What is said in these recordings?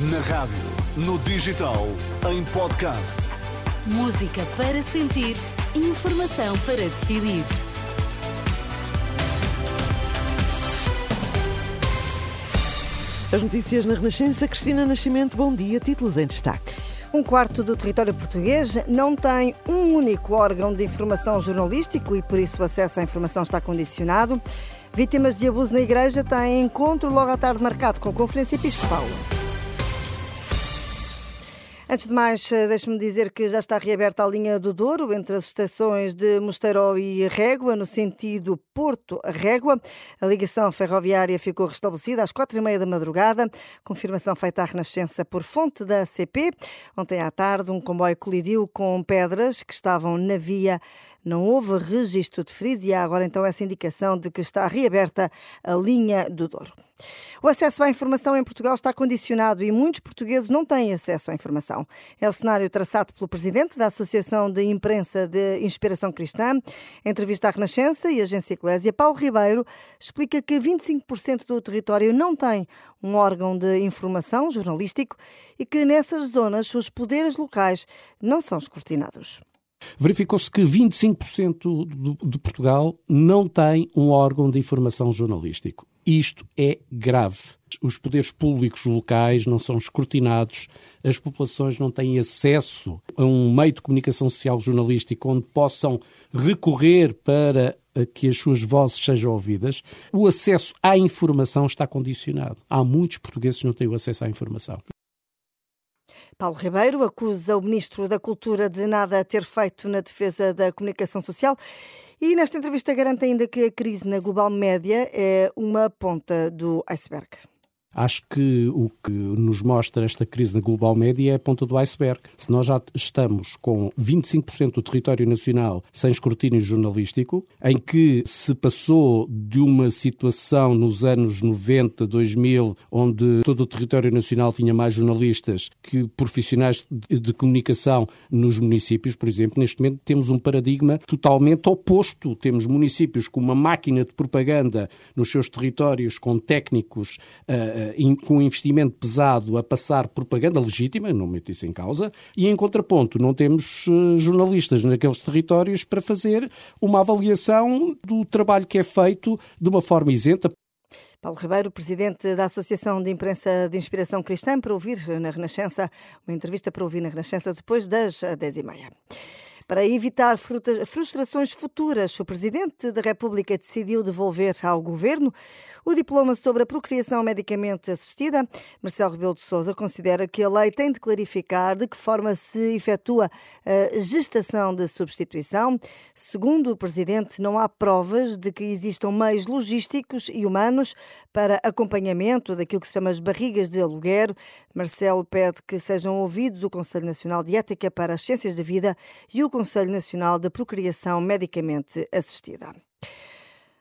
Na rádio, no digital, em podcast. Música para sentir, informação para decidir. As notícias na Renascença, Cristina Nascimento, bom dia. Títulos em destaque. Um quarto do território português não tem um único órgão de informação jornalístico e por isso o acesso à informação está condicionado. Vítimas de abuso na igreja têm encontro logo à tarde marcado com a Conferência Episcopal. Antes de mais, eh, deixe-me dizer que já está reaberta a linha do Douro entre as estações de Mosteiro e Régua, no sentido Porto-Régua. A ligação ferroviária ficou restabelecida às quatro e meia da madrugada. Confirmação feita à Renascença por fonte da CP. Ontem à tarde, um comboio colidiu com pedras que estavam na via não houve registro de feridos e há agora então essa indicação de que está reaberta a linha do Douro. O acesso à informação em Portugal está condicionado e muitos portugueses não têm acesso à informação. É o cenário traçado pelo presidente da Associação de Imprensa de Inspiração Cristã. Em entrevista à Renascença e Agência Eclésia, Paulo Ribeiro explica que 25% do território não tem um órgão de informação jornalístico e que nessas zonas os poderes locais não são escrutinados. Verificou-se que 25% de Portugal não tem um órgão de informação jornalístico. Isto é grave. Os poderes públicos locais não são escrutinados, as populações não têm acesso a um meio de comunicação social jornalístico onde possam recorrer para que as suas vozes sejam ouvidas. O acesso à informação está condicionado. Há muitos portugueses que não têm o acesso à informação. Paulo Ribeiro acusa o Ministro da Cultura de nada ter feito na defesa da comunicação social e nesta entrevista garante ainda que a crise na global média é uma ponta do iceberg. Acho que o que nos mostra esta crise na global média é a ponta do iceberg. Se nós já estamos com 25% do território nacional sem escrutínio jornalístico, em que se passou de uma situação nos anos 90, 2000, onde todo o território nacional tinha mais jornalistas que profissionais de comunicação nos municípios, por exemplo, neste momento temos um paradigma totalmente oposto. Temos municípios com uma máquina de propaganda nos seus territórios, com técnicos uh, uh, com investimento pesado a passar propaganda legítima, não meto isso em causa, e em contraponto não temos uh, jornalistas naqueles territórios para fazer uma avaliação do trabalho que é feito de uma forma isenta. Paulo Ribeiro, presidente da Associação de Imprensa de Inspiração Cristã, para ouvir na Renascença, uma entrevista para ouvir na Renascença depois das 10h30. Para evitar frustrações futuras, o Presidente da República decidiu devolver ao Governo o diploma sobre a procriação medicamente assistida. Marcelo Rebelo de Sousa considera que a lei tem de clarificar de que forma se efetua a gestação de substituição. Segundo o Presidente, não há provas de que existam meios logísticos e humanos para acompanhamento daquilo que se chama as barrigas de aluguer. Marcelo pede que sejam ouvidos o Conselho Nacional de Ética para as Ciências da Vida e o Conselho Nacional de Procriação Medicamente Assistida.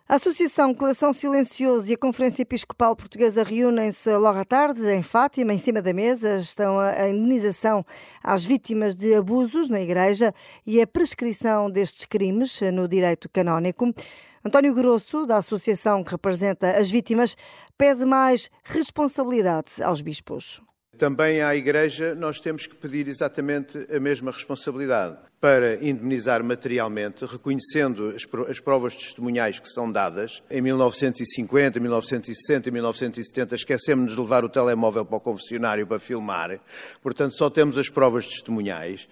A Associação Coração Silencioso e a Conferência Episcopal Portuguesa reúnem-se logo à tarde em Fátima, em cima da mesa. Estão a indenização às vítimas de abusos na Igreja e a prescrição destes crimes no direito canónico. António Grosso, da associação que representa as vítimas, pede mais responsabilidade aos bispos. Também à Igreja nós temos que pedir exatamente a mesma responsabilidade para indemnizar materialmente, reconhecendo as provas testemunhais que são dadas. Em 1950, 1960 e 1970 esquecemos de levar o telemóvel para o confessionário para filmar, portanto só temos as provas testemunhais.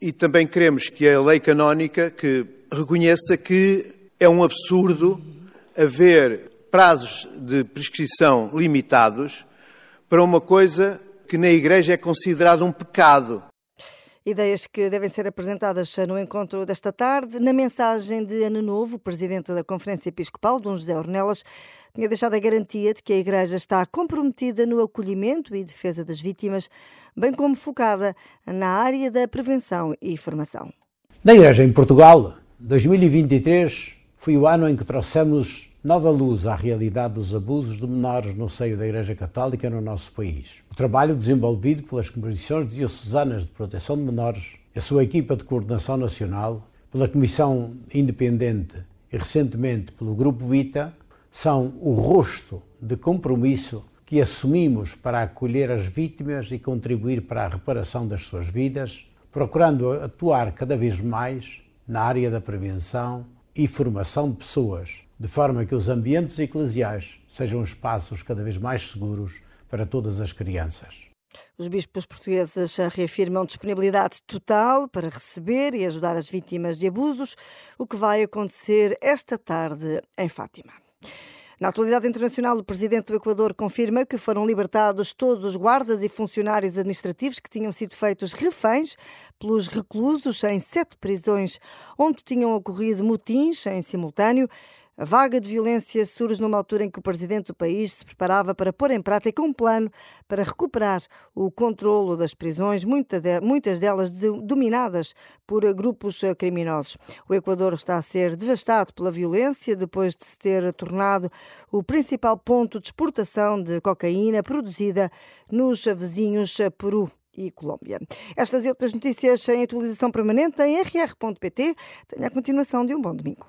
E também queremos que a lei canónica que reconheça que é um absurdo haver prazos de prescrição limitados para uma coisa que na Igreja é considerado um pecado. Ideias que devem ser apresentadas no encontro desta tarde. Na mensagem de Ano Novo, o presidente da Conferência Episcopal, Dom José Ornelas, tinha deixado a garantia de que a Igreja está comprometida no acolhimento e defesa das vítimas, bem como focada na área da prevenção e formação. Na Igreja em Portugal, 2023 foi o ano em que trouxemos nova luz à realidade dos abusos de menores no seio da Igreja Católica no nosso país. O trabalho desenvolvido pelas Comissões Diocesanas de Proteção de Menores, a sua equipa de coordenação nacional, pela Comissão Independente e recentemente pelo Grupo Vita, são o rosto de compromisso que assumimos para acolher as vítimas e contribuir para a reparação das suas vidas, procurando atuar cada vez mais na área da prevenção e formação de pessoas, de forma que os ambientes eclesiais sejam espaços cada vez mais seguros para todas as crianças. Os bispos portugueses reafirmam disponibilidade total para receber e ajudar as vítimas de abusos, o que vai acontecer esta tarde em Fátima. Na atualidade internacional, o presidente do Equador confirma que foram libertados todos os guardas e funcionários administrativos que tinham sido feitos reféns pelos reclusos em sete prisões, onde tinham ocorrido motins em simultâneo. A vaga de violência surge numa altura em que o presidente do país se preparava para pôr em prática um plano para recuperar o controlo das prisões, muitas delas dominadas por grupos criminosos. O Equador está a ser devastado pela violência depois de se ter tornado o principal ponto de exportação de cocaína produzida nos vizinhos Peru e Colômbia. Estas e outras notícias em atualização permanente em rr.pt. Tenha a continuação de um bom domingo.